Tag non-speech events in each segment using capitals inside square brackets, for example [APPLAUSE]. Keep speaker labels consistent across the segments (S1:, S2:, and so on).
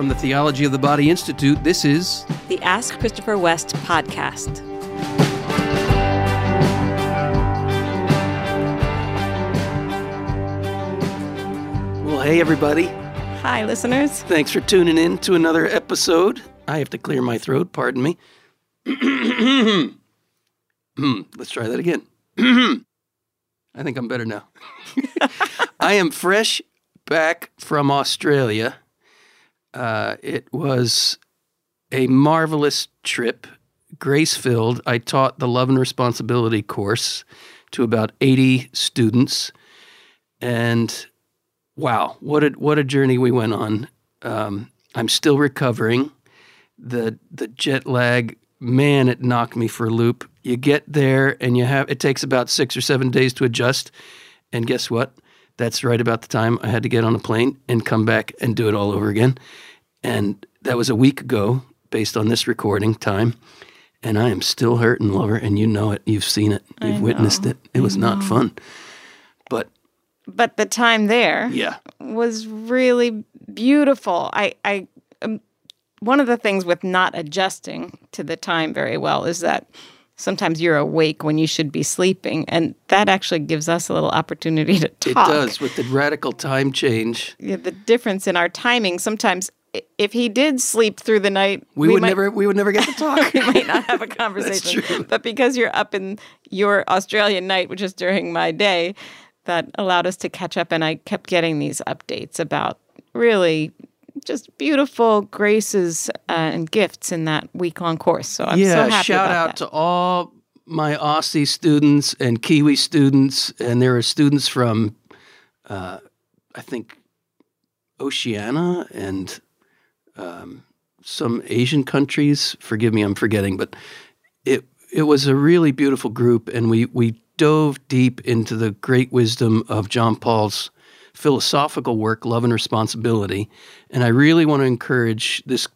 S1: From the Theology of the Body Institute, this is
S2: the Ask Christopher West podcast.
S1: Well, hey, everybody.
S2: Hi, listeners.
S1: Thanks for tuning in to another episode. I have to clear my throat, pardon me. [CLEARS THROAT] Let's try that again. [CLEARS THROAT] I think I'm better now. [LAUGHS] I am fresh back from Australia. Uh, it was a marvelous trip, grace filled. I taught the Love and Responsibility course to about 80 students. And wow, what a, what a journey we went on. Um, I'm still recovering. The, the jet lag, man, it knocked me for a loop. You get there and you have, it takes about six or seven days to adjust. And guess what? That's right about the time I had to get on a plane and come back and do it all over again. And that was a week ago, based on this recording time. And I am still hurting, lover, and you know it. You've seen it. You've witnessed it. It was not fun. But
S2: but the time there
S1: yeah.
S2: was really beautiful. I I um, one of the things with not adjusting to the time very well is that sometimes you're awake when you should be sleeping and that actually gives us a little opportunity to talk.
S1: It does with the radical time change.
S2: Yeah, the difference in our timing sometimes if he did sleep through the night,
S1: we, we would might, never we would never get to [LAUGHS] talk.
S2: we might not have a [LAUGHS] conversation. But because you're up in your Australian night, which is during my day, that allowed us to catch up and I kept getting these updates about really just beautiful graces uh, and gifts in that week long course. So I'm
S1: yeah,
S2: so happy
S1: shout out
S2: that.
S1: to all my Aussie students and Kiwi students, and there are students from, uh, I think, Oceania and um, some Asian countries. Forgive me, I'm forgetting, but it it was a really beautiful group, and we we dove deep into the great wisdom of John Paul's philosophical work, Love and Responsibility. And I really want to encourage this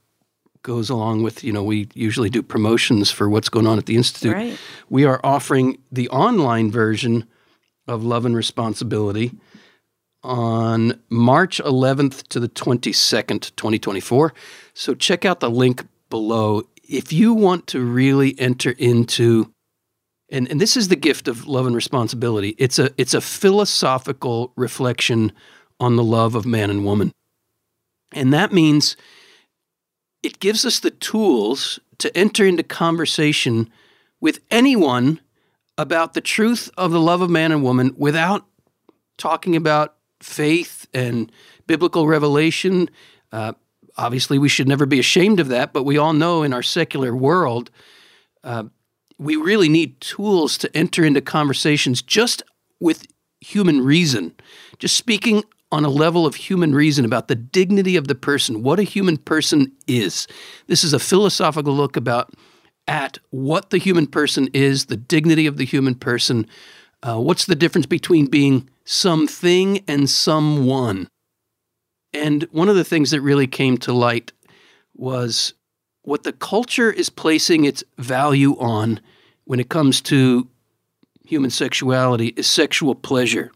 S1: goes along with, you know, we usually do promotions for what's going on at the Institute.
S2: Right.
S1: We are offering the online version of Love and Responsibility on March 11th to the 22nd, 2024. So check out the link below. If you want to really enter into and, and this is the gift of love and responsibility. It's a it's a philosophical reflection on the love of man and woman. And that means it gives us the tools to enter into conversation with anyone about the truth of the love of man and woman without talking about faith and biblical revelation. Uh, obviously, we should never be ashamed of that, but we all know in our secular world, uh, we really need tools to enter into conversations just with human reason, just speaking on a level of human reason about the dignity of the person, what a human person is. This is a philosophical look about at what the human person is, the dignity of the human person. Uh, what's the difference between being something and someone? And one of the things that really came to light was what the culture is placing its value on when it comes to human sexuality is sexual pleasure.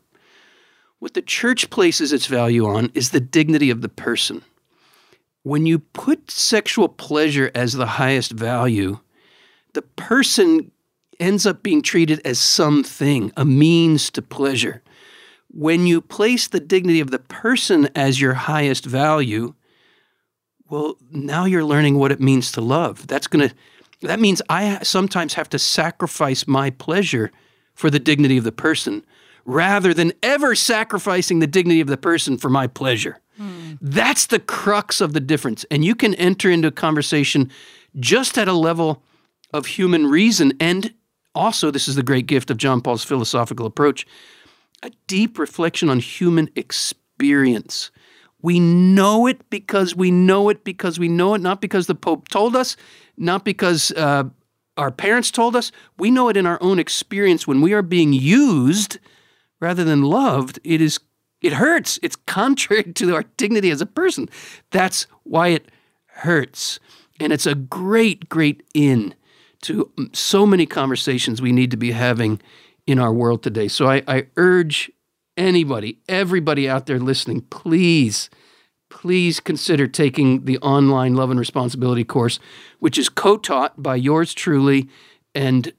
S1: What the church places its value on is the dignity of the person. When you put sexual pleasure as the highest value, the person ends up being treated as something, a means to pleasure. When you place the dignity of the person as your highest value, well, now you're learning what it means to love. That's going to that means I sometimes have to sacrifice my pleasure for the dignity of the person rather than ever sacrificing the dignity of the person for my pleasure. Mm. That's the crux of the difference. And you can enter into a conversation just at a level of human reason. And also, this is the great gift of John Paul's philosophical approach a deep reflection on human experience. We know it because we know it because we know it, not because the Pope told us, not because uh, our parents told us. We know it in our own experience when we are being used rather than loved. It is it hurts. It's contrary [LAUGHS] to our dignity as a person. That's why it hurts, and it's a great, great in to mm, so many conversations we need to be having in our world today. So I, I urge anybody, everybody out there listening, please please consider taking the online Love and Responsibility course, which is co taught by yours truly and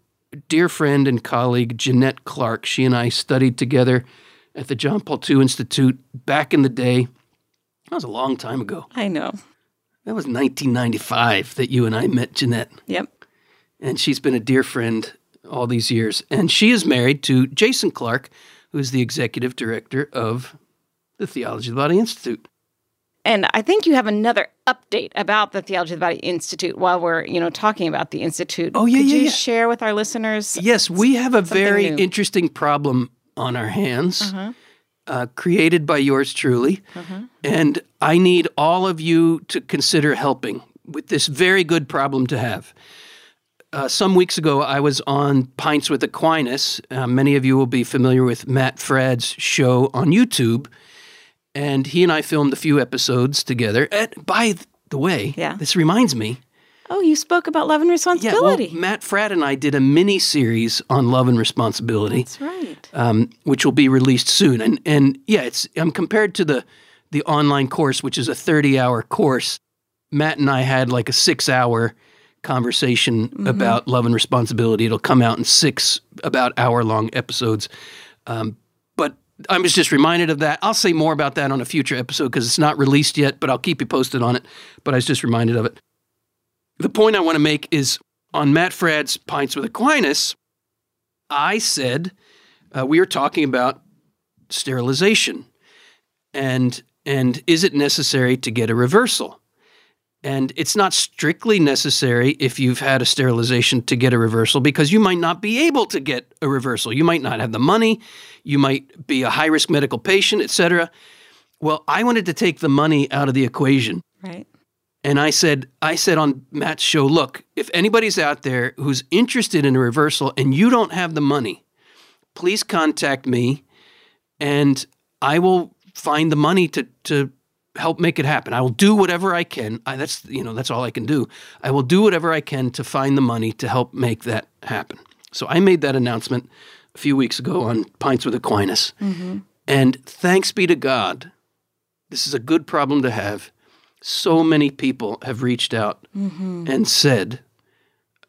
S1: dear friend and colleague Jeanette Clark. She and I studied together at the John Paul II Institute back in the day. That was a long time ago.
S2: I know.
S1: That was 1995 that you and I met Jeanette.
S2: Yep.
S1: And she's been a dear friend all these years. And she is married to Jason Clark, who's the executive director of the Theology of the Body Institute.
S2: And I think you have another update about the Theology of the Body Institute while we're, you know, talking about the institute.
S1: Oh, yeah,
S2: Could
S1: yeah,
S2: you
S1: yeah.
S2: share with our listeners?
S1: Yes, we have a very
S2: new.
S1: interesting problem on our hands, uh, created by yours truly. And I need all of you to consider helping with this very good problem to have. Uh, some weeks ago, I was on Pints with Aquinas. Uh, many of you will be familiar with Matt Fradd's show on YouTube. And he and I filmed a few episodes together. And by the way,
S2: Yeah.
S1: this reminds me.
S2: Oh, you spoke about love and responsibility.
S1: Yeah, well. Matt Fradd and I did a mini series on love and responsibility
S2: That's right.
S1: um, which will be released soon. And and yeah, it's um, compared to the the online course, which is a thirty hour course. Matt and I had like a six hour conversation about love and responsibility. It'll come out in six about hour long episodes. Um, but I was just reminded of that. I'll say more about that on a future episode because it's not released yet, but I'll keep you posted on it. But I was just reminded of it. The point I want to make is on Matt Fradd's Pints with Aquinas, I said uh, we are talking about sterilization and and is it necessary to get a reversal and it's not strictly necessary if you've had a sterilization to get a reversal because you might not be able to get a reversal. You might not have the money. You might be a high risk medical patient etc well i wanted to take the money out of the equation.
S2: Right.
S1: and I said, I said on Matt's show, look, if anybody's out there who's interested in a reversal and you don't have the money, please contact me and I will find the money to to help make it happen. I will do whatever I can. I, that's you know that's all I can do. I will do whatever I can to find the money to help make that happen. So I made that announcement a few weeks ago on Pints with Aquinas, and thanks be to God, this is a good problem to have so many people have reached out and said,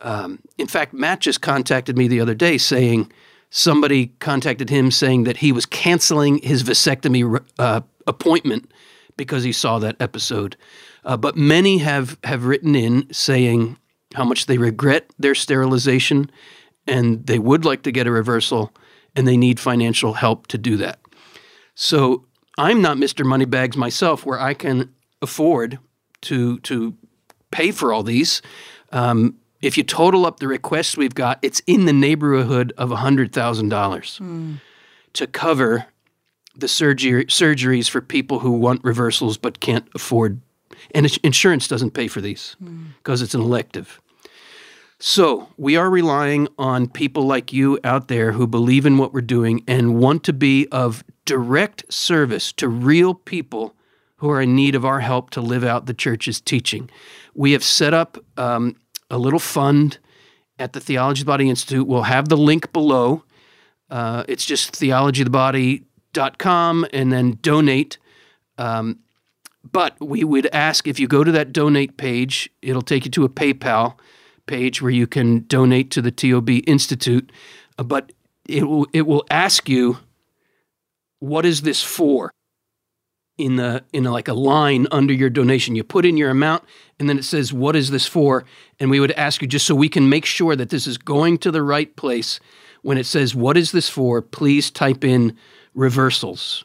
S1: um, in fact, Matt just contacted me the other day saying somebody contacted him saying that he was canceling his vasectomy uh, appointment because he saw that episode. Uh, but many have, have written in saying how much they regret their sterilization and they would like to get a reversal and they need financial help to do that. So I'm not Mr. Moneybags myself, where I can afford to to pay for all these. Um, if you total up the requests we've got, it's in the neighborhood of hundred thousand dollars to cover the surgery surgeries for people who want reversals but can't afford, and insurance doesn't pay for these because it's an elective. So we are relying on people like you out there who believe in what we're doing and want to be of direct service to real people who are in need of our help to live out the church's teaching. We have set up um, a little fund at the Theology of the Body Institute. We'll have the link below. Uh, it's just theologyofthebody.com and then donate. Um, but we would ask if you go to that donate page, it'll take you to a PayPal page where you can donate to the TOB Institute. Uh, but it will it will ask you, what is this for? In the in a, like a line under your donation, you put in your amount, and then it says, "What is this for?" And we would ask you just so we can make sure that this is going to the right place. When it says, "What is this for?" Please type in reversals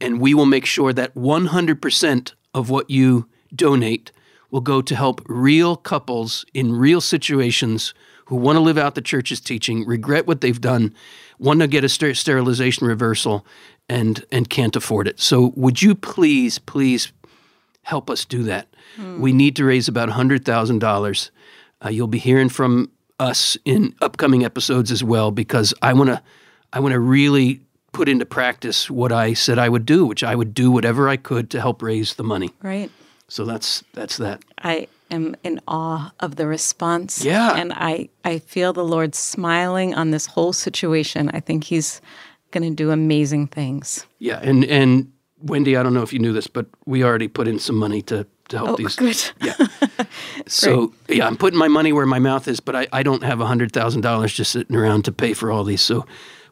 S1: and we will make sure that 100% of what you donate will go to help real couples in real situations who want to live out the church's teaching, regret what they've done, want to get a ster- sterilization reversal, and and can't afford it. So, would you please, please help us do that? We need to raise about hundred thousand dollars. Uh, you'll be hearing from us in upcoming episodes as well because I want to I want to really put into practice what I said I would do, which I would do whatever I could to help raise the money.
S2: Right.
S1: So that's that's that.
S2: I am in awe of the response.
S1: Yeah.
S2: And I, I feel the Lord smiling on this whole situation. I think He's going to do amazing things.
S1: Yeah, and and Wendy, I don't know if you knew this, but we already put in some money to to help
S2: Oh,
S1: these.
S2: good.
S1: Yeah. [LAUGHS] so yeah, I'm putting my money where my mouth is, but I, I don't have hundred thousand dollars just sitting around to pay for all these. So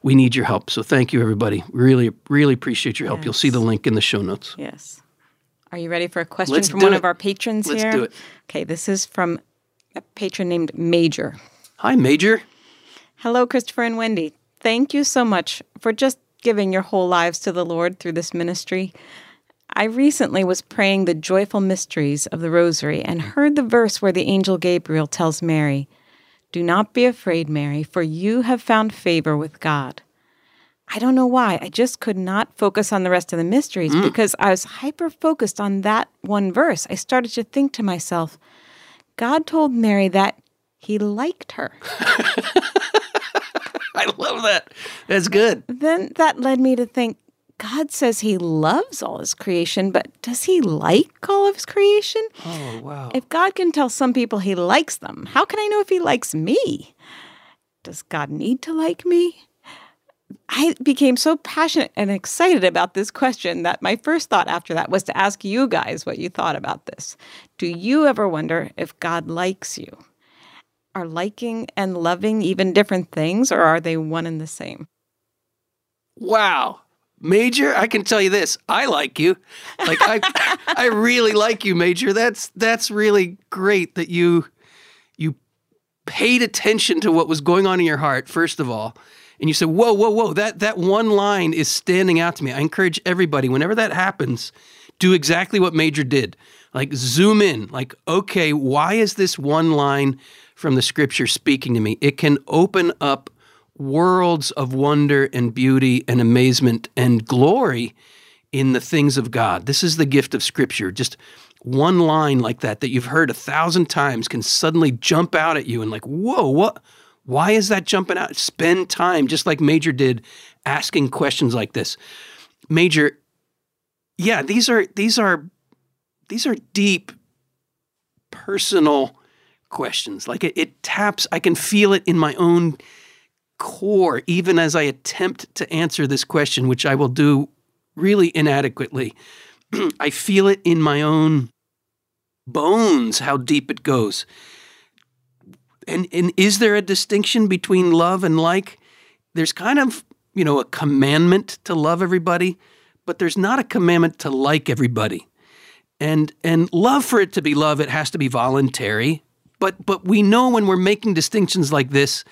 S1: we need your help. So thank you, everybody. Really, really appreciate your help. You'll see the link in the show notes.
S2: Yes. Are you ready for a question
S1: Let's
S2: from one
S1: it.
S2: of our patrons here?
S1: Let's do it.
S2: Okay, this is from a patron named Major.
S1: Hi, Major.
S2: Hello, Christopher and Wendy. Thank you so much for just giving your whole lives to the Lord through this ministry. I recently was praying the joyful mysteries of the Rosary and heard the verse where the angel Gabriel tells Mary, Do not be afraid, Mary, for you have found favor with God. I don't know why. I just could not focus on the rest of the mysteries mm. because I was hyper focused on that one verse. I started to think to myself, God told Mary that he liked her. [LAUGHS]
S1: I love that. That's good.
S2: then that led me to think God says he loves all his creation, but does he like all of his creation?
S1: Oh wow.
S2: If God can tell some people he likes them, how can I know if he likes me? Does God need to like me? I became so passionate and excited about this question that my first thought after that was to ask you guys what you thought about this. Do you ever wonder if God likes you? Are liking and loving even different things, or are they one and the same?
S1: Wow. Major, I can tell you this. I like you. Like I [LAUGHS] I really like you, Major. That's that's really great that you you paid attention to what was going on in your heart, first of all. And you said, Whoa, whoa, whoa, that that one line is standing out to me. I encourage everybody, whenever that happens, do exactly what Major did. Like zoom in. Like, okay, why is this one line from the scripture speaking to me? It can open up worlds of wonder and beauty and amazement and glory in the things of God. This is the gift of Scripture. Just one line like that that you've heard a thousand times can suddenly jump out at you and like, whoa, what? Why is that jumping out? Spend time, just like Major did, asking questions like this. Major, yeah, these are these are these are deep, personal questions. Like it, it taps. I can feel it in my own core, even as I attempt to answer this question, which I will do really inadequately. [CLEARS THROAT] I feel it in my own bones how deep it goes. And, and is there a distinction between love and like? There's kind of, you know, a commandment to love everybody, but there's not a commandment to like everybody. And and love for it to be love, it has to be voluntary. But but we know when we're making distinctions like this,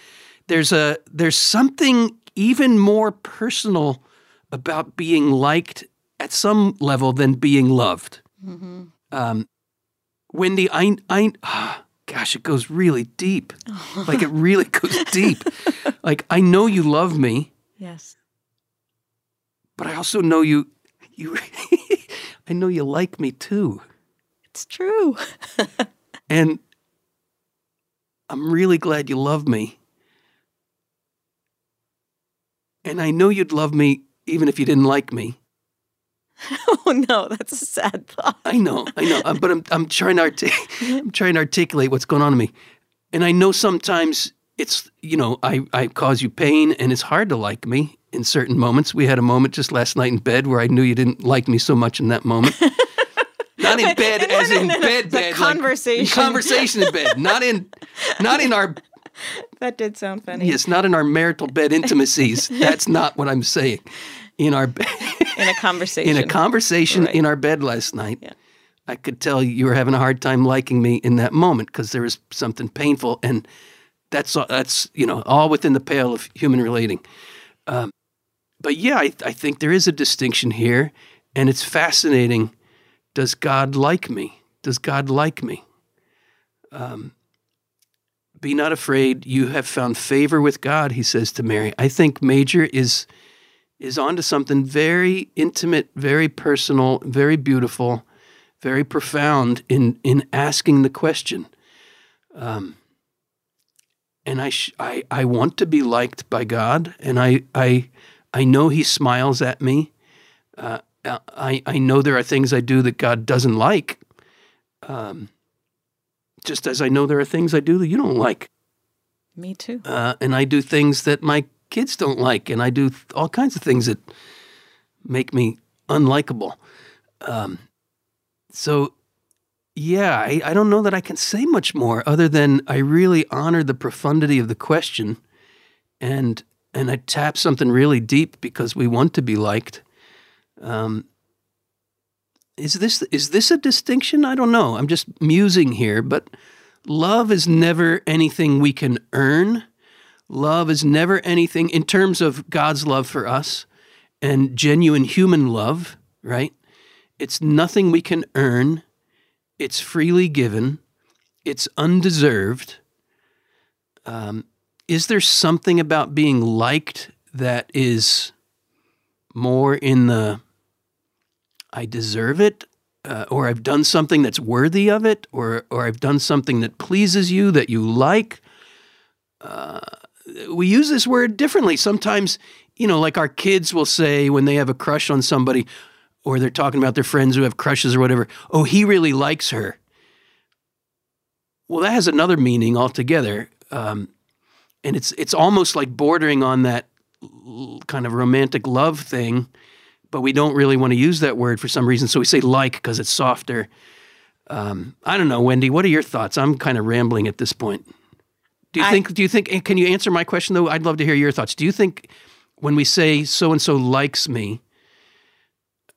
S1: there's a there's something even more personal about being liked at some level than being loved. Um, Wendy, I I ah, [SIGHS] gosh, it goes really deep. [LAUGHS] like it really goes deep. [LAUGHS] Like I know you love me,
S2: Yes.
S1: but I also know you you [LAUGHS] I know you like me too.
S2: It's true.
S1: And I'm really glad you love me. And I know you'd love me even if you didn't like me. [LAUGHS]
S2: oh no, that's a sad thought.
S1: I know, I know, uh, but I'm I'm trying to artic- I'm trying to articulate what's going on in me, and I know sometimes it's you know I I cause you pain, and it's hard to like me in certain moments. We had a moment just last night in bed where I knew you didn't like me so much in that moment. [LAUGHS] Not in bed,
S2: No,
S1: as
S2: no,
S1: in
S2: no,
S1: bed, bed. like,
S2: conversation.
S1: conversation in bed. Not in, not in our [LAUGHS]
S2: That did sound funny.
S1: Yes, not in our marital bed intimacies. [LAUGHS] That's not what I'm saying. In our be-
S2: In a [LAUGHS] conversation.
S1: in a conversation
S2: Right.
S1: in our bed last night,
S2: Yeah.
S1: I could tell you were having a hard time liking me in that moment because there was something painful, and that's all- that's you know all within the pale of human relating. Um, but yeah, I, I think there is a distinction here, and it's fascinating. Does God like me? Does God like me? Um, be not afraid. You have found favor with God, he says to Mary. I think Major is is onto something very intimate, very personal, very beautiful, very profound in in asking the question. Um, and I, sh- I I want to be liked by God, and I I I know He smiles at me. Uh, I I know there are things I do that God doesn't like. Um, just as I know there are things I do that you don't like
S2: Me too.
S1: uh, and I do things that my kids don't like, and I do th- all kinds of things that make me unlikable. Um, so, yeah, I, I don't know that I can say much more other than I really honor the profundity of the question, and and I tap something really deep because we want to be liked. Um, is this is this a distinction? I don't know. I'm just musing here, but love is never anything we can earn. Love is never anything in terms of God's love for us and genuine human love, right? It's nothing we can earn. It's freely given. It's undeserved. Um, is there something about being liked that is more in the I deserve it, uh, or I've done something that's worthy of it, or or I've done something that pleases you that you like? Uh, we use this word differently. Sometimes, you know, like our kids will say when they have a crush on somebody, or they're talking about their friends who have crushes or whatever. Oh, he really likes her. Well, that has another meaning altogether, um, and it's it's almost like bordering on that kind of romantic love thing, but we don't really want to use that word for some reason, so we say like because it's softer. Um, I don't know, Wendy. What are your thoughts? I'm kind of rambling at this point. Do you I, think? Do you think? Can you answer my question though? I'd love to hear your thoughts. Do you think when we say so and so likes me,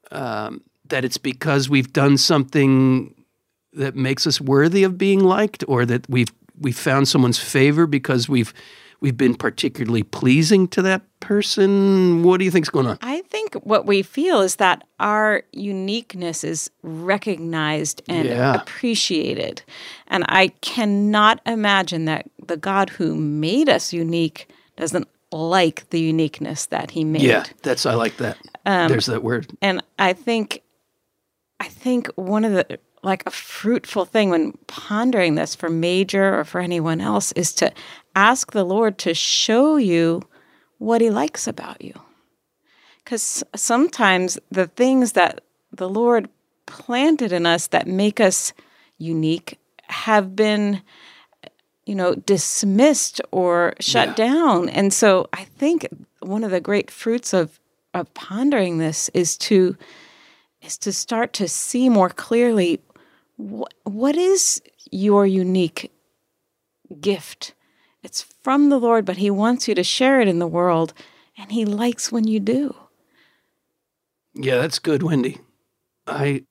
S1: um, that it's because we've done something that makes us worthy of being liked, or that we've we've found someone's favor because we've we've been particularly pleasing to that person? What do you think's going on?
S2: I think what we feel is that our uniqueness is recognized and yeah. appreciated. And I cannot imagine that the God who made us unique doesn't like the uniqueness that he made.
S1: Yeah, that's I like that. Um, There's that word.
S2: And I think I think one of the like a fruitful thing when pondering this for major or for anyone else is to ask the Lord to show you what he likes about you. Cuz sometimes the things that the Lord planted in us that make us unique have been you know, dismissed or shut yeah. down. And so I think one of the great fruits of of pondering this is to is to start to see more clearly what what is your unique gift. It's from the Lord, but he wants you to share it in the world and he likes when you do.
S1: Yeah, that's good, Wendy. I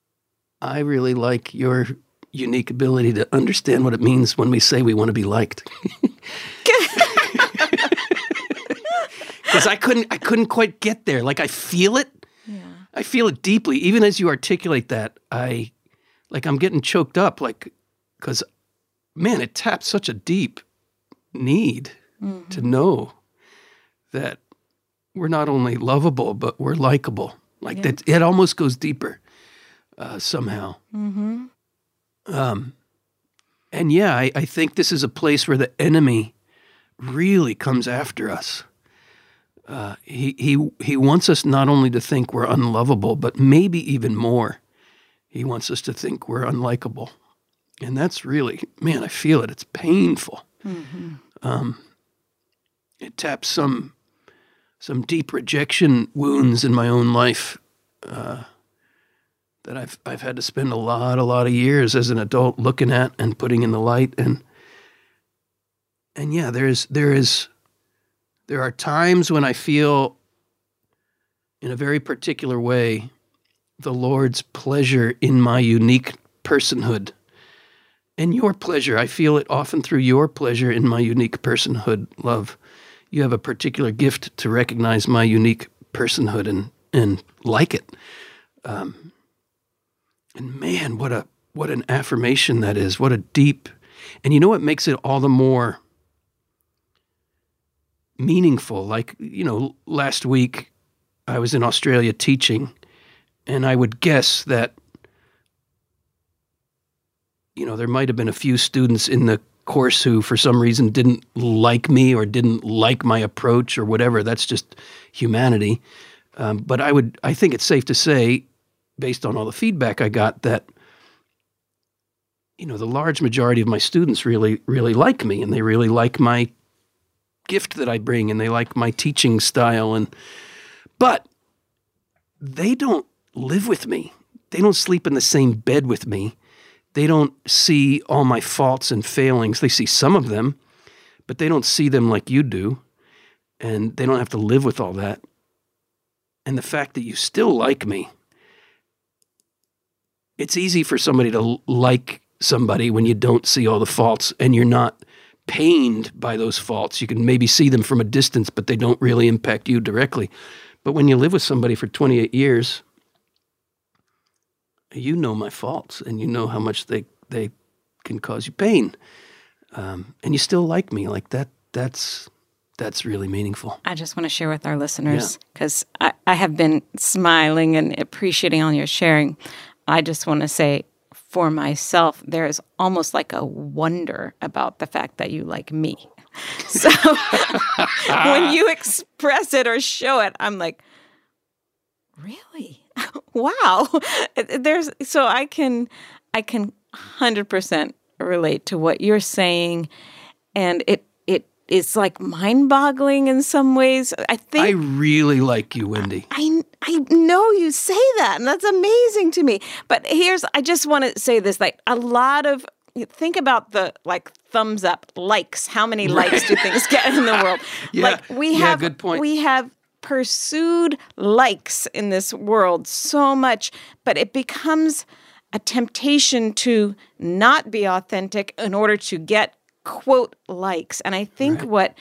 S1: I really like your unique ability to understand what it means when we say we want to be liked. [LAUGHS] Because I couldn't, I couldn't quite get there. Like I feel it. Yeah. I feel it deeply. Even as you articulate that, I, like I'm getting choked up. Like, because, man, it taps such a deep need mm-hmm. to know that we're not only lovable, but we're likable. Like yeah. that, it almost goes deeper uh, somehow. Mm-hmm. Um, and yeah, I, I think this is a place where the enemy really comes after us. Uh, he, he, he wants us not only to think we're unlovable, but maybe even more. He wants us to think we're unlikable. And that's really, man, I feel it. It's painful. Mm-hmm. Um, it taps some, some deep rejection wounds in my own life. Uh, that I've I've had to spend a lot a lot of years as an adult looking at and putting in the light and and yeah there is there is there are times when I feel in a very particular way the Lord's pleasure in my unique personhood and your pleasure. I feel it often through your pleasure in my unique personhood, love. You have a particular gift to recognize my unique personhood and, and like it. Um, and man, what a what an affirmation that is. What a deep and you know what makes it all the more meaningful? Like, you know, last week I was in Australia teaching, and I would guess that, you know, there might have been a few students in the course who, for some reason, didn't like me or didn't like my approach or whatever. That's just humanity. Um, but I would, I think it's safe to say, based on all the feedback I got that you know the large majority of my students really really like me and they really like my gift that I bring and they like my teaching style and but they don't live with me. They don't sleep in the same bed with me. They don't see all my faults and failings. They see some of them, but they don't see them like you do. And they don't have to live with all that. And the fact that you still like me, it's easy for somebody to like somebody when you don't see all the faults and you're not pained by those faults. You can maybe see them from a distance, but they don't really impact you directly. But when you live with somebody for 28 years, you know my faults and you know how much they, they can cause you pain. Um, and you still like me like that. That's that's really meaningful.
S2: I just want to share with our listeners because yeah. I, I have been smiling and appreciating all your sharing. I just want to say for myself, there is almost like a wonder about the fact that you like me. [LAUGHS] So [LAUGHS] when you express it or show it, I'm like, really? Wow. There's so I can I can 100% relate to what you're saying and it it's like mind-boggling in some ways. I think
S1: I really like you, Wendy.
S2: I I know you say that, and that's amazing to me. But here's I just want to say this: like a lot of think about the like thumbs up likes. How many likes do [LAUGHS] things get in the world?
S1: yeah,
S2: like we
S1: yeah,
S2: have
S1: good point.
S2: we have pursued likes in this world so much, but it becomes a temptation to not be authentic in order to get quote likes. And I think right. what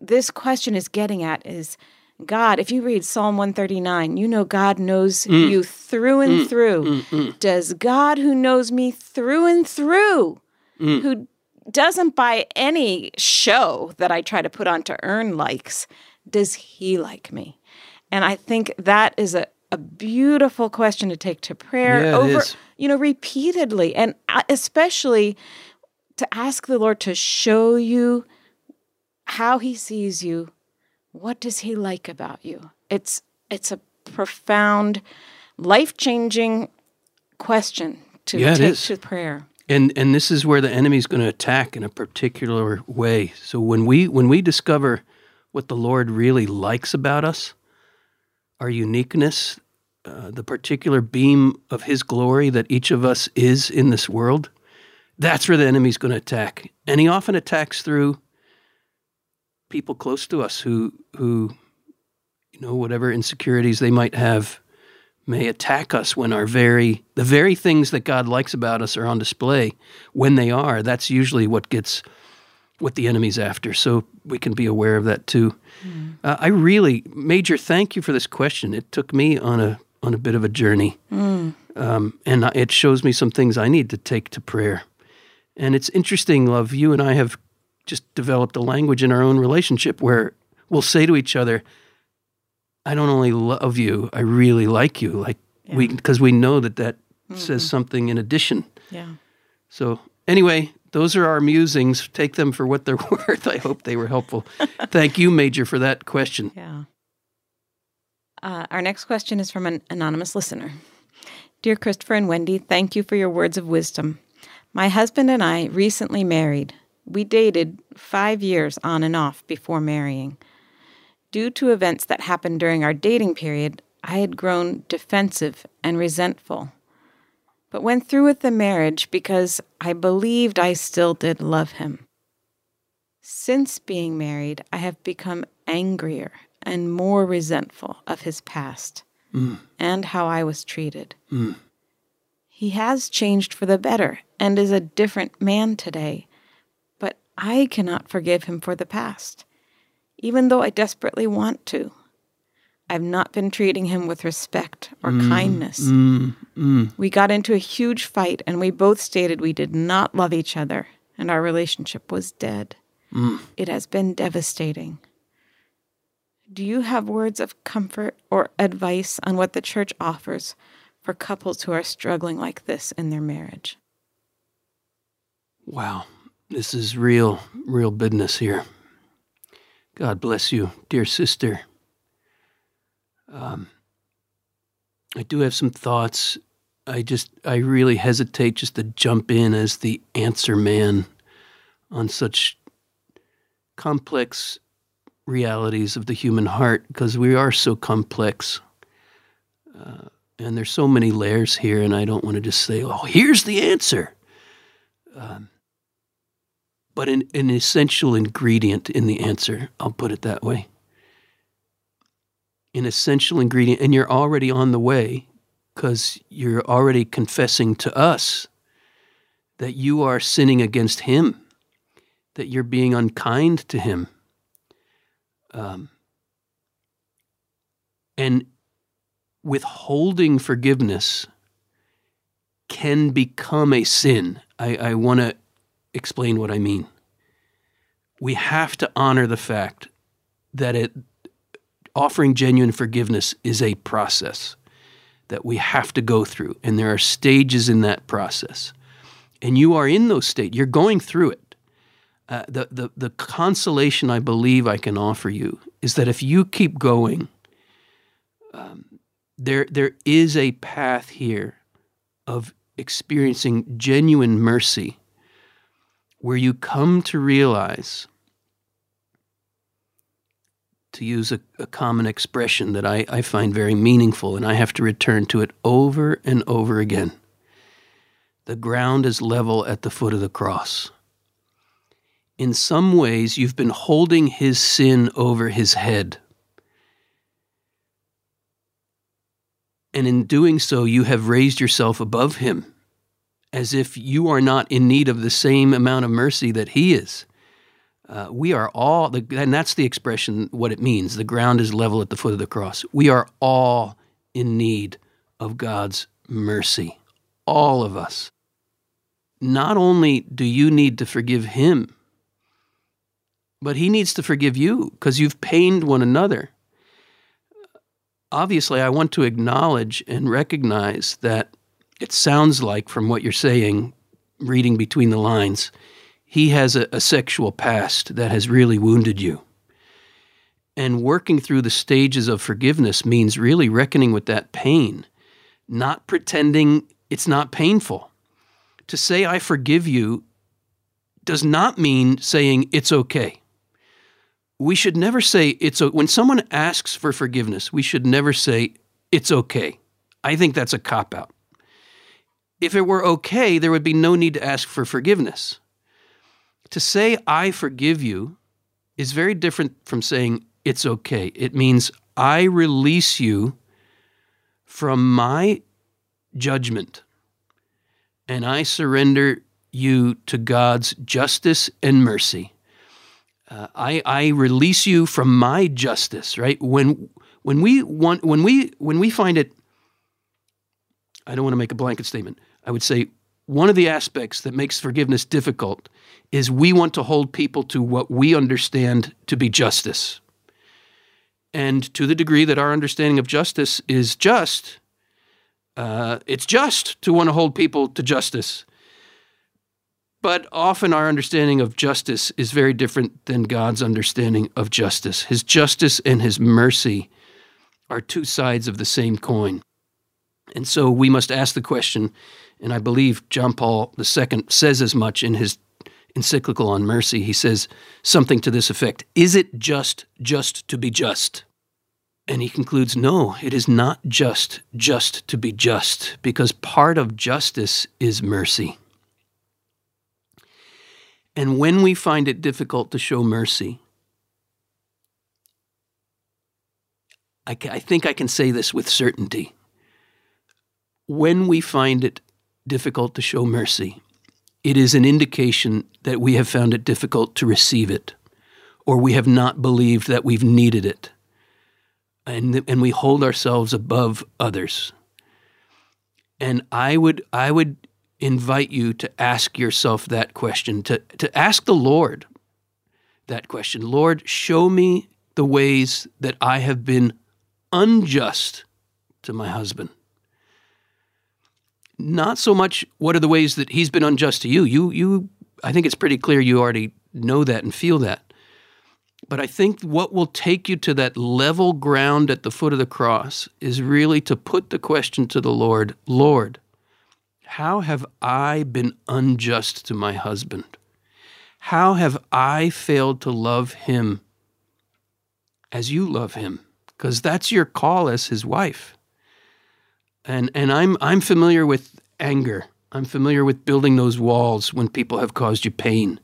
S2: this question is getting at is God, if you read Psalm 139, you know God knows mm. you through and mm. through. Mm, mm. Does God who knows me through and through, mm. who doesn't buy any show that I try to put on to earn likes, does he like me? And I think that is a, a beautiful question to take to prayer
S1: yeah,
S2: over, you know, repeatedly. And especially to ask the Lord to show you how he sees you. What does he like about you? It's it's a profound, life-changing question to
S1: yeah,
S2: take to prayer.
S1: And and this is where the enemy's going to attack in a particular way. So when we when we discover what the Lord really likes about us, our uniqueness, uh, the particular beam of His glory that each of us is in this world, that's where the enemy's going to attack. And he often attacks through people close to us who who you know whatever insecurities they might have may attack us when our very the very things that God likes about us are on display when they are that's usually what gets what the enemy's after so we can be aware of that too mm. uh, I really major thank you for this question it took me on a on a bit of a journey mm. um, and it shows me some things I need to take to prayer and it's interesting, love, you and I have just developed a language in our own relationship where we'll say to each other, I don't only love you, I really like you. Like yeah. we, because we know that that mm-hmm. says something in addition.
S2: Yeah.
S1: So, anyway, those are our musings. Take them for what they're [LAUGHS] worth. I hope they were helpful. Thank you, Major, for that question.
S2: Yeah. Uh, our next question is from an anonymous listener. Dear Christopher and Wendy, thank you for your words of wisdom. My husband and I recently married. We dated five years on and off before marrying. Due to events that happened during our dating period, I had grown defensive and resentful, but went through with the marriage because I believed I still did love him. Since being married, I have become angrier and more resentful of his past mm. and how I was treated. Mm. He has changed for the better and is a different man today, but I cannot forgive him for the past, even though I desperately want to. I've not been treating him with respect or mm, kindness. Mm, mm. We got into a huge fight, and we both stated we did not love each other, and our relationship was dead. Mm. It has been devastating. Do you have words of comfort or advice on what the church offers for couples who are struggling like this in their marriage.
S1: Wow, this is real, real business here. God bless you, dear sister. Um, I do have some thoughts. I just, I really hesitate just to jump in as the answer man on such complex realities of the human heart because we are so complex. Uh, And there's so many layers here, and I don't want to just say, oh, here's the answer. Um, but an, an essential ingredient in the answer, I'll put it that way. An essential ingredient, and you're already on the way because you're already confessing to us that you are sinning against Him, that you're being unkind to Him. Um, and withholding forgiveness can become a sin. I, I want to explain what I mean. We have to honor the fact that it, offering genuine forgiveness is a process that we have to go through, and there are stages in that process. And you are in those stages, you're going through it. Uh, the, the, the consolation I believe I can offer you is that if you keep going, um, there, there is a path here of experiencing genuine mercy where you come to realize, to use a, a common expression that I, I find very meaningful, and I have to return to it over and over again the ground is level at the foot of the cross. In some ways, you've been holding his sin over his head. And in doing so, you have raised yourself above him as if you are not in need of the same amount of mercy that he is. Uh, we are all, and that's the expression, what it means. The ground is level at the foot of the cross. We are all in need of God's mercy. All of us. Not only do you need to forgive him, but he needs to forgive you because you've pained one another. Obviously, I want to acknowledge and recognize that it sounds like, from what you're saying, reading between the lines, he has a, a sexual past that has really wounded you. And working through the stages of forgiveness means really reckoning with that pain, not pretending it's not painful. To say, I forgive you, does not mean saying it's okay. We should never say it's okay. when someone asks for forgiveness, we should never say it's okay. I think that's a cop out. If it were okay, there would be no need to ask for forgiveness. To say, I forgive you, is very different from saying, it's okay. It means, I release you from my judgment and I surrender you to God's justice and mercy. Uh, I, I release you from my justice, right? When, when, we want, when, we, when we find it, I don't want to make a blanket statement. I would say one of the aspects that makes forgiveness difficult is we want to hold people to what we understand to be justice. And to the degree that our understanding of justice is just, uh, it's just to want to hold people to justice. But often our understanding of justice is very different than God's understanding of justice. His justice and his mercy are two sides of the same coin. And so we must ask the question and I believe John Paul II says as much in his encyclical on mercy. He says something to this effect Is it just, just to be just? And he concludes, No, it is not just, just to be just, because part of justice is mercy. And when we find it difficult to show mercy, I, I think I can say this with certainty. When we find it difficult to show mercy, it is an indication that we have found it difficult to receive it, or we have not believed that we've needed it, and, and we hold ourselves above others. And I would, I would invite you to ask yourself that question, to, to ask the Lord that question. Lord, show me the ways that I have been unjust to my husband not so much what are the ways that he's been unjust to you. You you I think it's pretty clear you already know that and feel that. But I think what will take you to that level ground at the foot of the cross is really to put the question to the Lord, Lord, how have I been unjust to my husband? How have I failed to love him as you love him? Because that's your call as his wife. And and I'm I'm familiar with anger. I'm familiar with building those walls when people have caused you pain.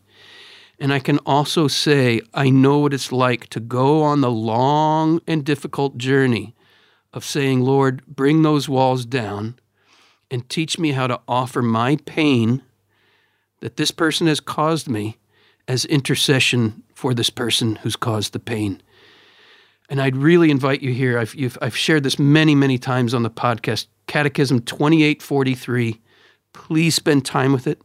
S1: And I can also say I know what it's like to go on the long and difficult journey of saying, Lord, bring those walls down and teach me how to offer my pain that this person has caused me as intercession for this person who's caused the pain. And I'd really invite you here. I've, I've shared this many, many times on the podcast. Catechism 2843. Please spend time with it.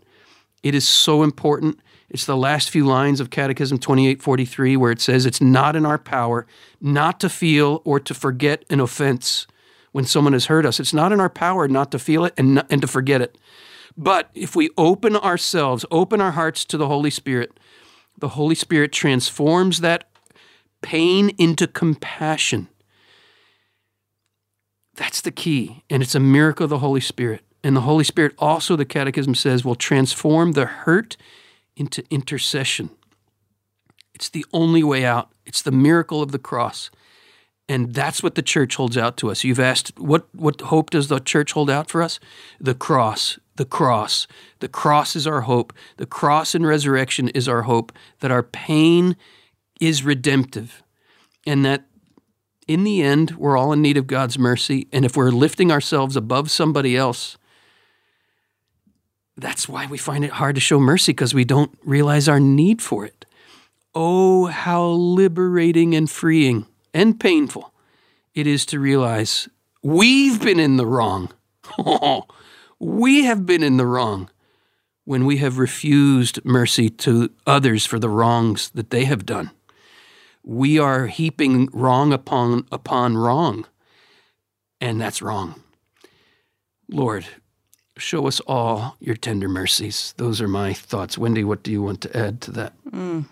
S1: It is so important. It's the last few lines of Catechism 2843 where it says, It's not in our power not to feel or to forget an offense when someone has hurt us. It's not in our power not to feel it and, and to forget it. But if we open ourselves, open our hearts to the Holy Spirit, the Holy Spirit transforms that pain into compassion. That's the key. And it's a miracle of the Holy Spirit. And the Holy Spirit also, the Catechism says, will transform the hurt into intercession. It's the only way out. It's the miracle of the cross. And that's what the church holds out to us. You've asked, what, what hope does the church hold out for us? The cross, the cross. The cross is our hope. The cross and resurrection is our hope that our pain is redemptive and that in the end, we're all in need of God's mercy. And if we're lifting ourselves above somebody else, that's why we find it hard to show mercy because we don't realize our need for it. Oh, how liberating and freeing and painful it is to realize we've been in the wrong. [LAUGHS] we have been in the wrong when we have refused mercy to others for the wrongs that they have done. We are heaping wrong upon upon wrong, and that's wrong. Lord, show us all your tender mercies. Those are my thoughts. Wendy, what do you want to add to that? Mm.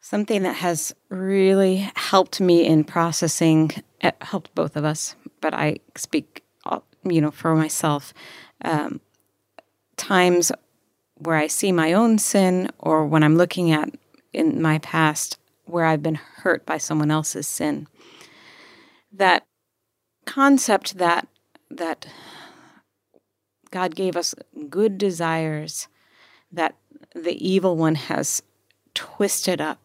S2: Something that has really helped me in processing, it helped both of us, but I speak, you know, for myself. Um, times where I see my own sin or when I'm looking at in my past where I've been hurt by someone else's sin. That concept that that God gave us good desires that the evil one has twisted up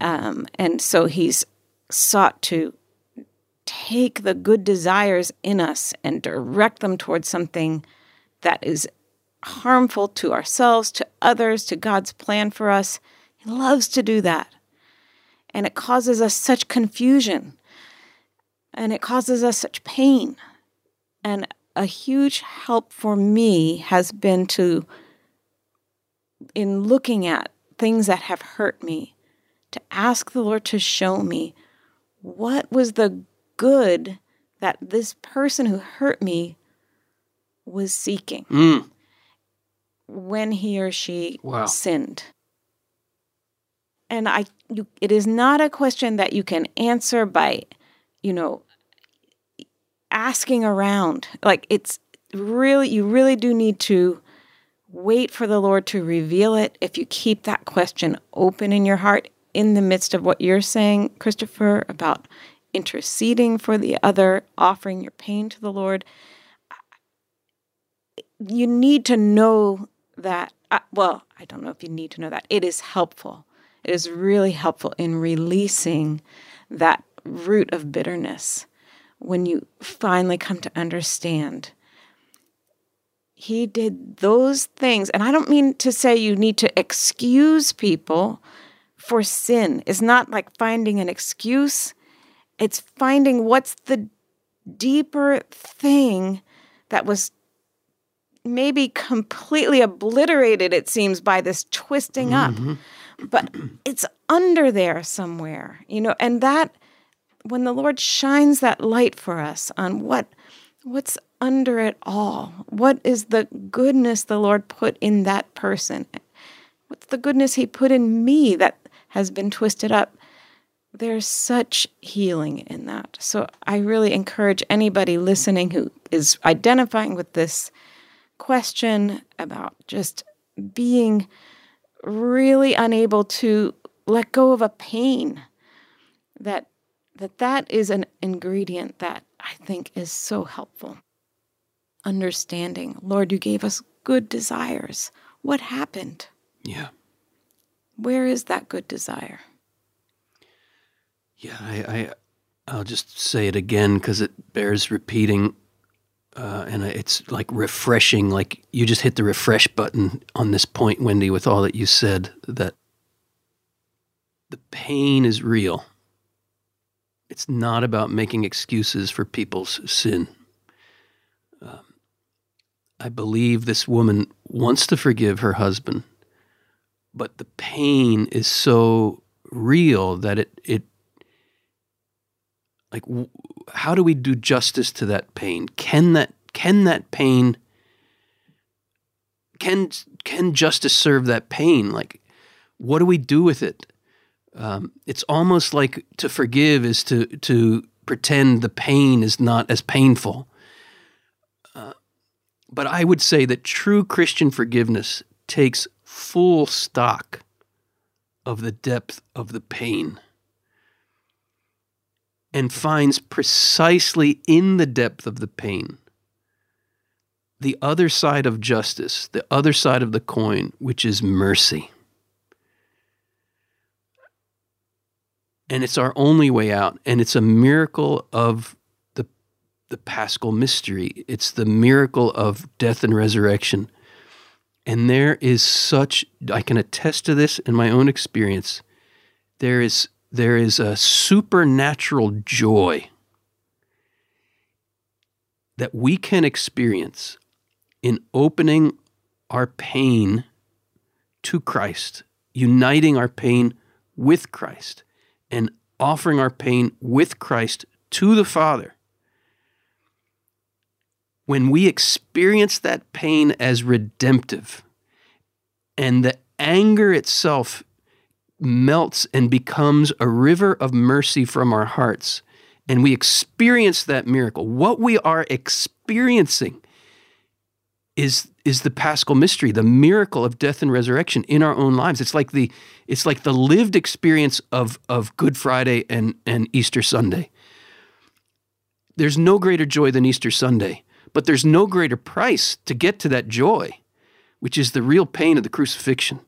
S2: um, and so he's sought to take the good desires in us and direct them towards something that is harmful to ourselves, to others, to God's plan for us. He loves to do that. And it causes us such confusion and it causes us such pain. And a huge help for me has been to, in looking at things that have hurt me, to ask the Lord to show me what was the good that this person who hurt me was seeking mm. When he or she wow. sinned. And I you, it is not a question that you can answer by, you know, asking around. Like it's really you really do need to wait for the Lord to reveal it. If you keep that question open in your heart, in the midst of what you're saying, Christopher, about interceding for the other, offering your pain to the Lord, you need to know that. Well, I don't know if you need to know that. It is helpful. It is really helpful in releasing that root of bitterness when you finally come to understand he did those things. And I don't mean to say you need to excuse people for sin It's not like finding an excuse, it's finding what's the deeper thing that was maybe completely obliterated, it seems, by this twisting mm-hmm. up. But it's under there somewhere, you know, and that when the Lord shines that light for us on what what's under it all, what is the goodness the Lord put in that person? What's the goodness he put in me that has been twisted up. There's such healing in that. So I really encourage anybody listening who is identifying with this question about just being really unable to let go of a pain that that that is an ingredient that I think is so helpful. Understanding, Lord, you gave us good desires. What happened?
S1: Yeah.
S2: Where is that good desire?
S1: Yeah, I, I I'll just say it again because it bears repeating, uh, and it's like refreshing. Like you just hit the refresh button on this point, Wendy, with all that you said. That the pain is real. It's not about making excuses for people's sin. Um, I believe this woman wants to forgive her husband, but the pain is so real that it it like how do we do justice to that pain? Can that can that pain can can justice serve that pain? Like what do we do with it? Um, it's almost like to forgive is to to pretend the pain is not as painful. Uh, but i would say that true christian forgiveness takes full stock of the depth of the pain and finds precisely in the depth of the pain the other side of justice, the other side of the coin, which is mercy. And it's our only way out. And it's a miracle of the, the paschal mystery. It's the miracle of death and resurrection. And there is such, I can attest to this in my own experience, there is there is a supernatural joy that we can experience in opening our pain to Christ, uniting our pain with Christ, and offering our pain with Christ to the Father. When we experience that pain as redemptive and the anger itself melts and becomes a river of mercy from our hearts, and we experience that miracle, what we are experiencing is is the paschal mystery, the miracle of death and resurrection in our own lives. It's like the it's like the lived experience of of Good Friday and and Easter Sunday. There's no greater joy than Easter Sunday, but there's no greater price to get to that joy, which is the real pain of the crucifixion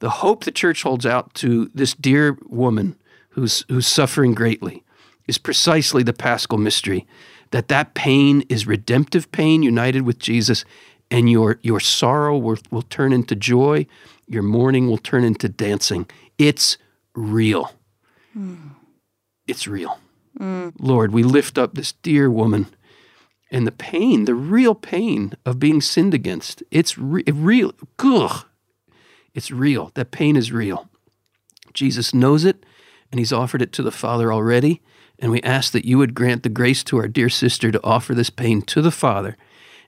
S1: the hope the church holds out to this dear woman who's who's suffering greatly is precisely the paschal mystery that that pain is redemptive pain united with Jesus and your your sorrow will, will turn into joy your mourning will turn into dancing it's real mm. it's real mm. lord we lift up this dear woman and the pain the real pain of being sinned against it's re- real ugh, it's real. That pain is real. Jesus knows it, and He's offered it to the Father already. And we ask that you would grant the grace to our dear sister to offer this pain to the Father,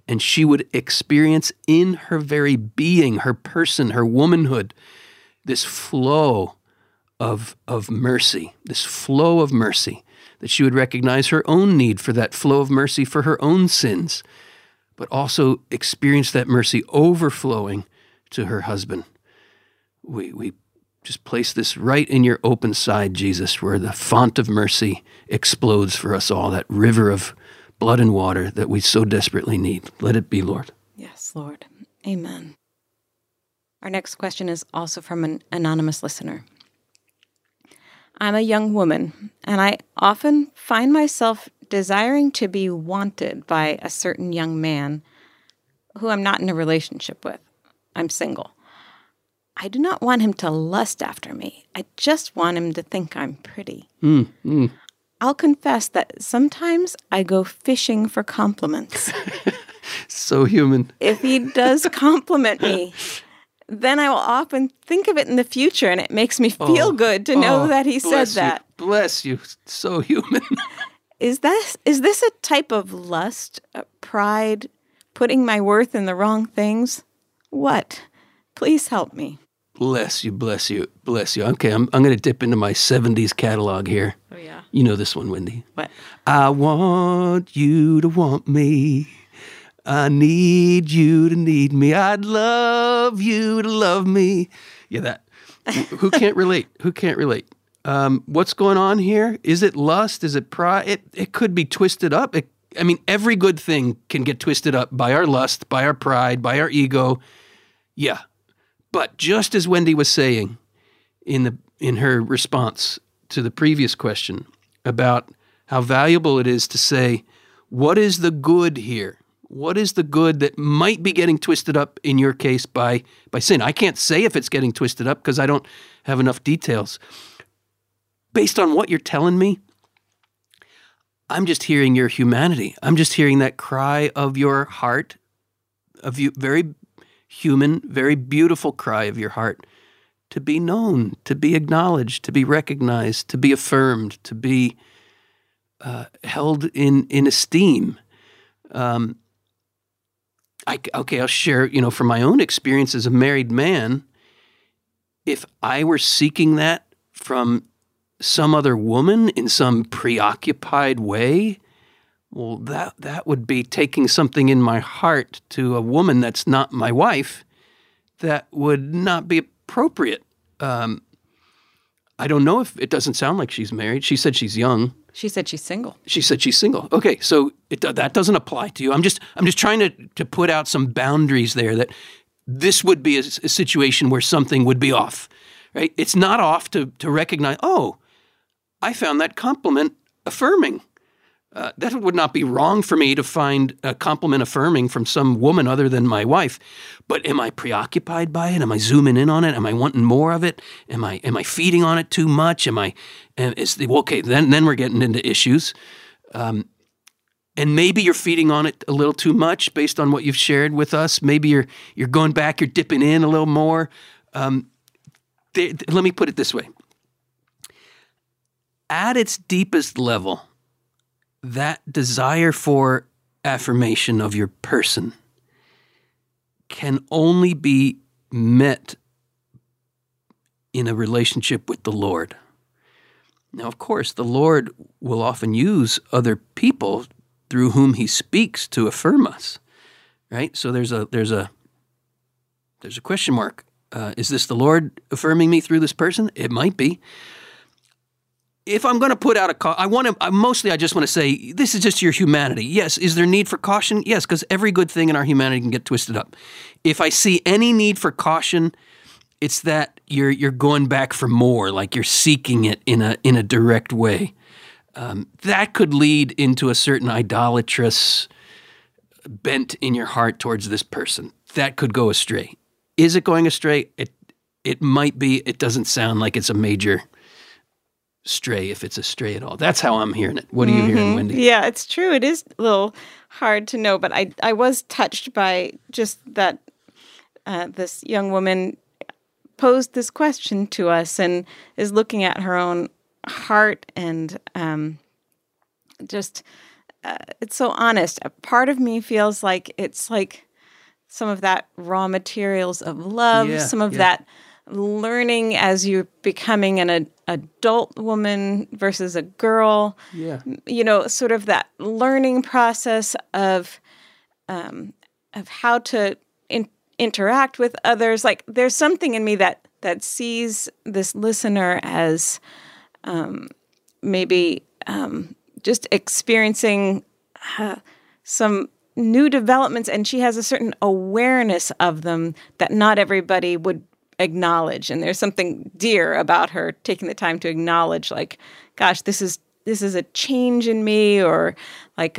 S1: and she would experience in her very being, her person, her womanhood, this flow of, of mercy, this flow of mercy, that she would recognize her own need for that flow of mercy for her own sins, but also experience that mercy overflowing to her husband we, we just place this right in your open side, Jesus, where the font of mercy explodes for us all, that river of blood and water that we so desperately need. Let it be, Lord.
S2: Yes, Lord. Amen. Our next question is also from an anonymous listener. I'm a young woman, and I often find myself desiring to be wanted by a certain young man who I'm not in a relationship with. I'm single. I do not want him to lust after me. I just want him to think I'm pretty. Mm, mm. I'll confess that sometimes I go fishing for compliments. [LAUGHS]
S1: so human.
S2: If he does [LAUGHS] compliment me, then I will often think of it in the future and it makes me feel oh, good to know oh, that he said that.
S1: You, bless you. So human. [LAUGHS]
S2: is that is this a type of lust, pride, putting my worth in the wrong things? What? Please help me.
S1: Bless you, bless you, bless you. Okay, I'm, I'm going to dip into my 70s catalog here.
S2: Oh, yeah.
S1: You know this one, Wendy.
S2: What?
S1: I want you to want me. I need you to need me. I'd love you to love me. Yeah, that. Who can't relate? Who can't relate? Um, what's going on here? Is it lust? Is it pride? It, it could be twisted up. It, I mean, every good thing can get twisted up by our lust, by our pride, by our ego. Yeah. But just as Wendy was saying in the in her response to the previous question about how valuable it is to say, what is the good here? What is the good that might be getting twisted up in your case by by sin? I can't say if it's getting twisted up because I don't have enough details. Based on what you're telling me, I'm just hearing your humanity. I'm just hearing that cry of your heart, of you very human, very beautiful cry of your heart to be known, to be acknowledged, to be recognized, to be affirmed, to be uh, held in in esteem. Um, I, okay, I'll share. You know, from my own experience as a married man, if I were seeking that from some other woman in some preoccupied way, well, that that would be taking something in my heart to a woman that's not my wife. That would not be appropriate. Um, I don't know if it doesn't sound like she's married. She said she's young.
S2: She said she's single.
S1: She said she's single. Okay, so it, that doesn't apply to you. I'm just I'm just trying to to put out some boundaries there that this would be a, a situation where something would be off. Right? It's not off to to recognize. Oh, I found that compliment affirming. Uh, that would not be wrong for me to find a compliment affirming from some woman other than my wife. But am I preoccupied by it? Am I zooming in on it? Am I wanting more of it? Am I am I feeding on it too much? Am I? Is the, okay? Then then we're getting into issues. Um, and maybe you're feeding on it a little too much based on what you've shared with us. Maybe you're you're going back, you're dipping in a little more. Um, they, let me put it this way: at its deepest level, that desire for affirmation of your person can only be met in a relationship with the Lord. Now, of course, the Lord will often use other people through whom He speaks to affirm us, right? So there's a there's a there's a question mark. Uh, is this the Lord affirming me through this person? It might be if I'm going to put out a call, I want to mostly I just want to say this is just your humanity. Yes, is there need for caution? Yes, because every good thing in our humanity can get twisted up. If I see any need for caution, it's that you're you're going back for more, like you're seeking it in a in a direct way. Um, that could lead into a certain idolatrous bent in your heart towards this person. That could go astray. Is it going astray? It it might be. It doesn't sound like it's a major stray if it's a stray at all. That's how I'm hearing it. What are you mm-hmm. hearing, Wendy?
S2: Yeah, it's true. It is a little hard to know, but I I was touched by just that uh, this young woman posed this question to us and is looking at her own heart and um, just uh, it's so honest. A part of me feels like it's like some of that raw materials of love, yeah, some of yeah. that learning as you're becoming an ad- adult woman versus a girl.
S1: Yeah.
S2: You know, sort of that learning process of um, of how to in- interact with others. Like there's something in me that that sees this listener as um, maybe um, just experiencing uh, some new developments and she has a certain awareness of them that not everybody would acknowledge and there's something dear about her taking the time to acknowledge like gosh this is this is a change in me or like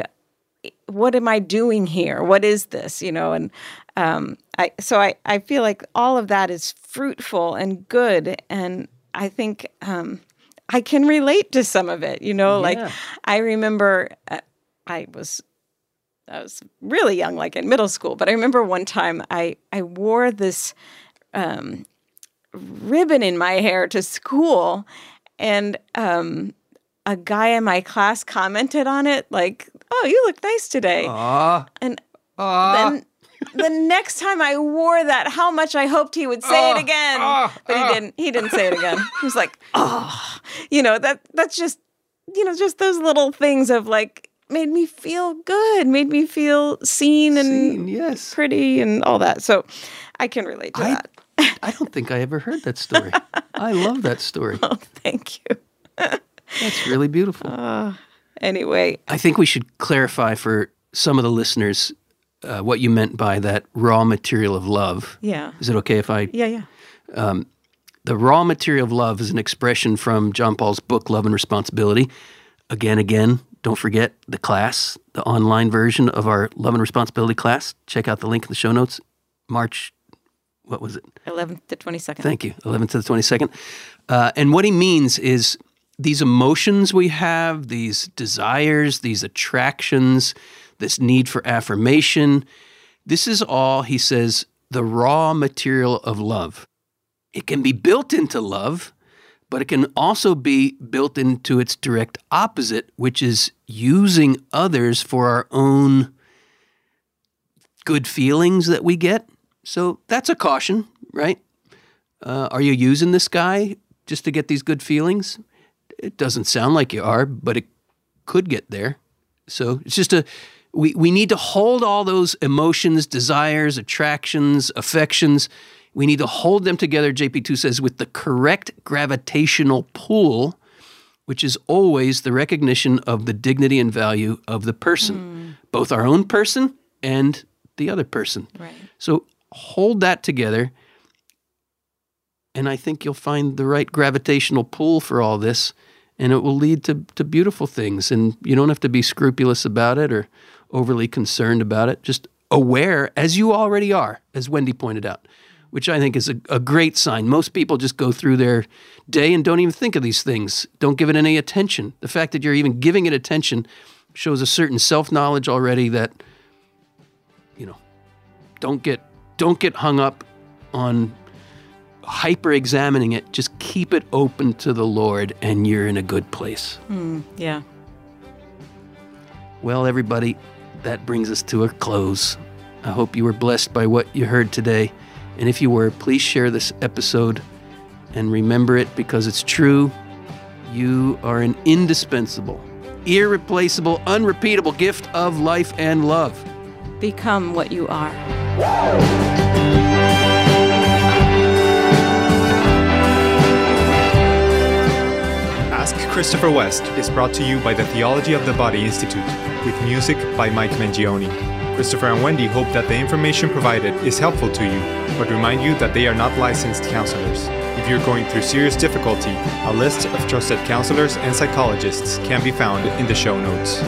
S2: what am i doing here? What is this? You know and um, I, so I, I feel like all of that is fruitful and good and i think um, i can relate to some of it you know? Yeah. like i remember uh, i was i was really young like in middle school but i remember one time i i wore this um, ribbon in my hair to school, and um, a guy in my class commented on it, like, "Oh, you look nice today."
S1: Aww.
S2: And
S1: Aww.
S2: then the next time I wore that, how much I hoped he would say it again, but he didn't. He didn't say it again. [LAUGHS] He was like, "Oh, you know that that's just." You know, just those little things of like made me feel good, made me feel seen and
S1: seen, yes.
S2: pretty and all that. So I can relate to
S1: I,
S2: that.
S1: I don't think I ever heard that story. I love that story. [LAUGHS]
S2: Oh, thank you.
S1: That's really beautiful.
S2: Uh, anyway,
S1: I think we should clarify for some of the listeners uh, what you meant by that raw material of love.
S2: yeah.
S1: Is it okay if I?
S2: Yeah, yeah.
S1: The raw material of love is an expression from John Paul's book, Love and Responsibility. Again, again, don't forget the class, the online version of our Love and Responsibility class. Check out the link in the show notes. March, what was it?
S2: 11th to 22nd.
S1: Thank you. 11th to the 22nd. Uh, and what he means is these emotions we have, these desires, these attractions, this need for affirmation, this is all, he says, the raw material of love. It can be built into love, but it can also be built into its direct opposite, which is using others for our own good feelings that we get. So that's a caution, right? Uh, are you using this guy just to get these good feelings? It doesn't sound like you are, but it could get there. So it's just a we, we need to hold all those emotions, desires, attractions, affections. We need to hold them together, JP2 says, with the correct gravitational pull, which is always the recognition of the dignity and value of the person, both our own person and the other person.
S2: Right.
S1: So hold that together, and I think you'll find the right gravitational pull for all this, and it will lead to, to beautiful things. And you don't have to be scrupulous about it or overly concerned about it. Just aware, as you already are, as Wendy pointed out, which I think is a, a great sign. Most people just go through their day and don't even think of these things, don't give it any attention. The fact that you're even giving it attention shows a certain self knowledge already that, you know, don't get don't get hung up on hyper examining it. Just keep it open to the Lord and you're in a good place.
S2: Hmm, yeah.
S1: Well, everybody, that brings us to a close. I hope you were blessed by what you heard today. And if you were, please share this episode and remember it because it's true. You are an indispensable, irreplaceable, unrepeatable gift of life and love.
S2: Become what you are.
S3: Ask Christopher West is brought to you by the Theology of the Body Institute, with music by Mike Mangione. Christopher and Wendy hope that the information provided is helpful to you, but remind you that they are not licensed counselors. If you're going through serious difficulty, a list of trusted counselors and psychologists can be found in the show notes.